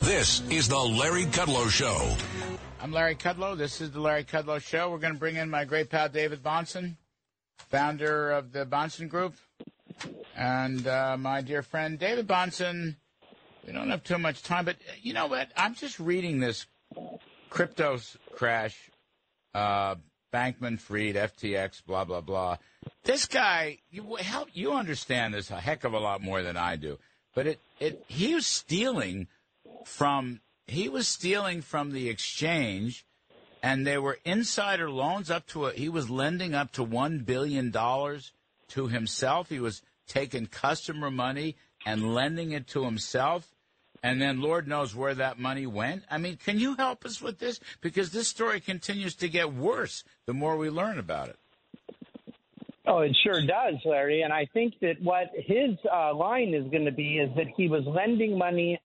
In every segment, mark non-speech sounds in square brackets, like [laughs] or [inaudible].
This is the Larry Kudlow Show. I'm Larry Kudlow. This is the Larry Kudlow Show. We're going to bring in my great pal David Bahnsen, founder of the Bahnsen Group, and uh, my dear friend David Bahnsen. We don't have too much time, but you know what? I'm just reading this crypto crash, uh, Bankman Fried, FTX, blah blah blah. This guy, you help you understand this a heck of a lot more than I do. But it, it he was stealing from he was stealing from the exchange, and there were insider loans up to a, he was lending up to one billion dollars to himself. He was taking customer money and lending it to himself. And then Lord knows where that money went. I mean, can you help us with this? Because this story continues to get worse the more we learn about it. Oh, it sure does, Larry. And I think that what his uh, line is going to be is that he was lending money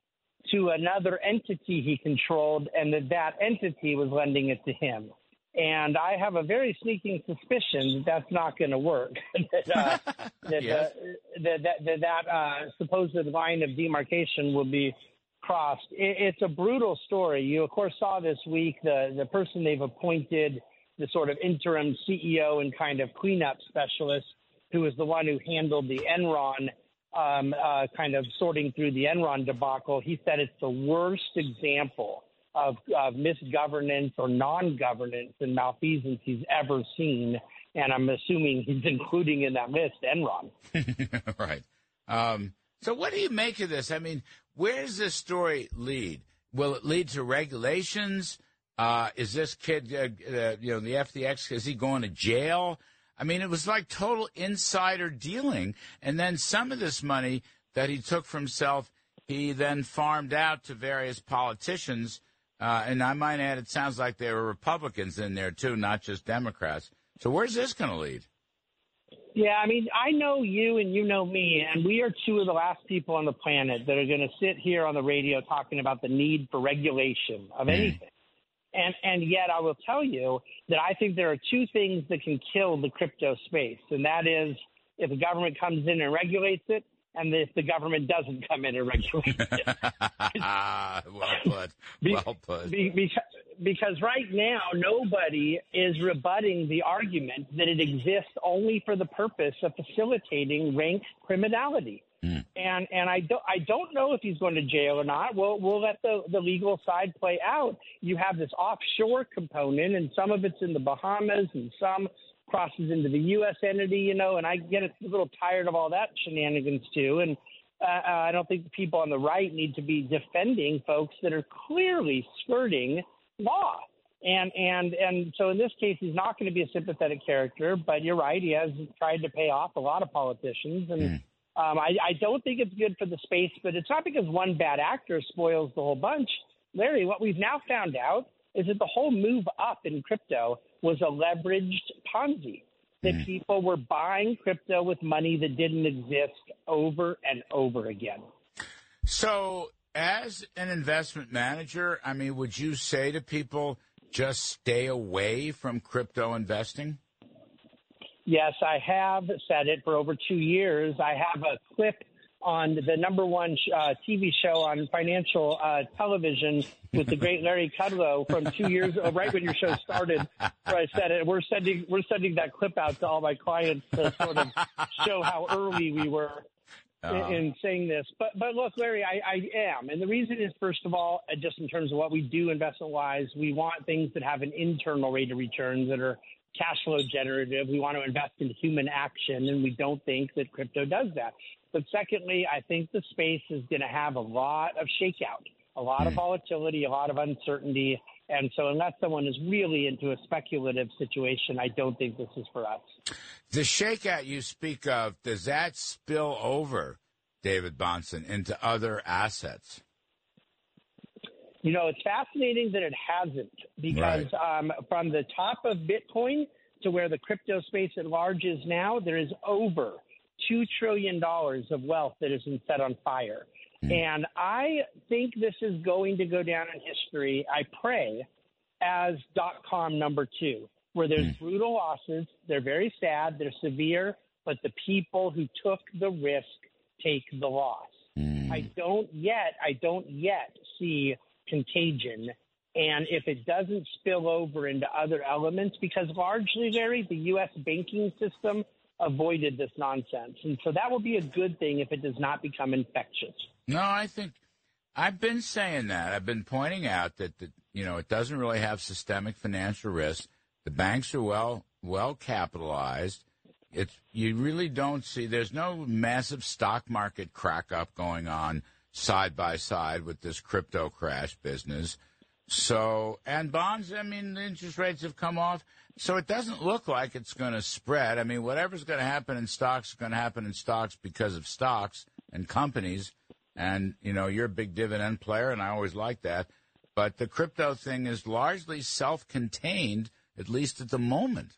to another entity he controlled, and that that entity was lending it to him. And I have a very sneaking suspicion that that's not going to work. [laughs] that, uh, [laughs] that, Yes. uh, that that that, that uh, supposed line of demarcation will be crossed. It, it's a brutal story. You of course saw this week the the person they've appointed, the sort of interim CEO and kind of cleanup specialist, who was the one who handled the Enron um, uh, kind of sorting through the Enron debacle. He said it's the worst example of, of misgovernance or non-governance and malfeasance he's ever seen. And I'm assuming he's [laughs] including in that list Enron. [laughs] right. Um, so, what do you make of this? I mean, where does this story lead? Will it lead to regulations? Uh, is this kid, uh, uh, you know, the FTX, is he going to jail? I mean, it was like total insider dealing. And then some of this money that he took for himself, he then farmed out to various politicians. Uh, and I might add, it sounds like there were Republicans in there too, not just Democrats. So, where's this going to lead? Yeah, I mean, I know you and you know me, and we are two of the last people on the planet that are going to sit here on the radio talking about the need for regulation of anything. And and yet, I will tell you that I think there are two things that can kill the crypto space, and that is if the government comes in and regulates it, and if the government doesn't come in and regulate it. [laughs] well put. [laughs] Well put. Be- because, because right now nobody is rebutting the argument that it exists only for the purpose of facilitating rank criminality. And and I don't I don't know if he's going to jail or not. We'll we'll let the the legal side play out. You have this offshore component, and some of it's in the Bahamas, and some crosses into the U.S. entity. You know, and I get a little tired of all that shenanigans too. And uh, I don't think people on the right need to be defending folks that are clearly skirting law. And and and so in this case, he's not going to be a sympathetic character. But you're right; he has tried to pay off a lot of politicians, and um, I, I don't think it's good for the space. But it's not because one bad actor spoils the whole bunch. Larry, what we've now found out is that the whole move up in crypto was a leveraged Ponzi. That people were buying crypto with money that didn't exist over and over again. So, as an investment manager, I mean, would you say to people just stay away from crypto investing? Yes, I have said it for over two years. I have a clip on the number one uh, TV show on financial uh, television with the great Larry Kudlow from two years ago, right when your show started. Where I said it. We're sending we're sending that clip out to all my clients to sort of show how early we were in, in saying this. But but look, Larry, I, I am, and the reason is first of all, uh, just in terms of what we do investment wise, we want things that have an internal rate of returns that are cash flow generative. We want to invest in human action, and we don't think that crypto does that. But secondly, I think the space is going to have a lot of shakeout, a lot of hmm. volatility, a lot of uncertainty. And so, unless someone is really into a speculative situation, I don't think this is for us. The shakeout you speak of, does that spill over, David Bahnsen, into other assets? You know, it's fascinating that it hasn't because right. um, from the top of Bitcoin to where the crypto space at large is now, there is over $2 trillion of wealth that has been set on fire. Mm. And I think this is going to go down in history, I pray, as dot com number two, where there's mm. brutal losses. They're very sad, they're severe, but the people who took the risk take the loss. Mm. I don't yet, I don't yet see contagion. And if it doesn't spill over into other elements, because largely, Larry, the U.S. banking system avoided this nonsense. And so that will be a good thing if it does not become infectious. No, I think I've been saying that. I've been pointing out that the, you know it doesn't really have systemic financial risk. The banks are well well capitalized. It's you really don't see there's no massive stock market crack up going on side by side with this crypto crash business. So, and bonds, I mean, the interest rates have come off. So it doesn't look like it's going to spread. I mean, whatever's going to happen in stocks is going to happen in stocks because of stocks and companies. And, you know, you're a big dividend player, and I always like that. But the crypto thing is largely self contained, at least at the moment.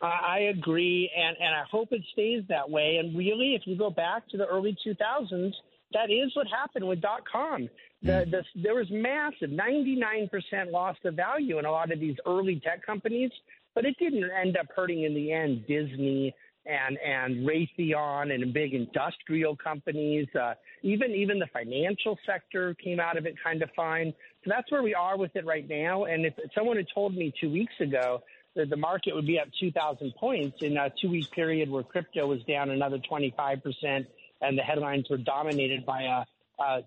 I agree, and, and I hope it stays that way. And really, if you go back to the early 2000s, that is what happened with dot com. The, hmm. the, there was massive 99% loss of value in a lot of these early tech companies, but it didn't end up hurting in the end Disney and and Raytheon and big industrial companies. Uh, even even the financial sector came out of it kind of fine. So that's where we are with it right now. And if someone had told me two weeks ago that the market would be up 2,000 points in a two week period where crypto was down another 25 percent and the headlines were dominated by a,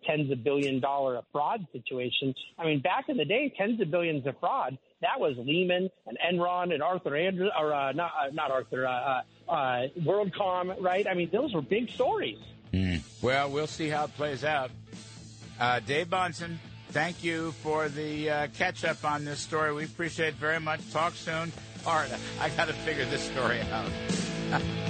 tens of billion dollar fraud situation. I mean, back in the day, tens of billions of fraud. That was Lehman and Enron and Arthur Andrews, or uh, not uh, not Arthur, uh, uh, uh, WorldCom, right? I mean, those were big stories. Mm. Well, we'll see how it plays out. Dave Bahnsen, thank you for the catch up on this story. We appreciate it very much. Talk soon. All right, I got to figure this story out. [laughs]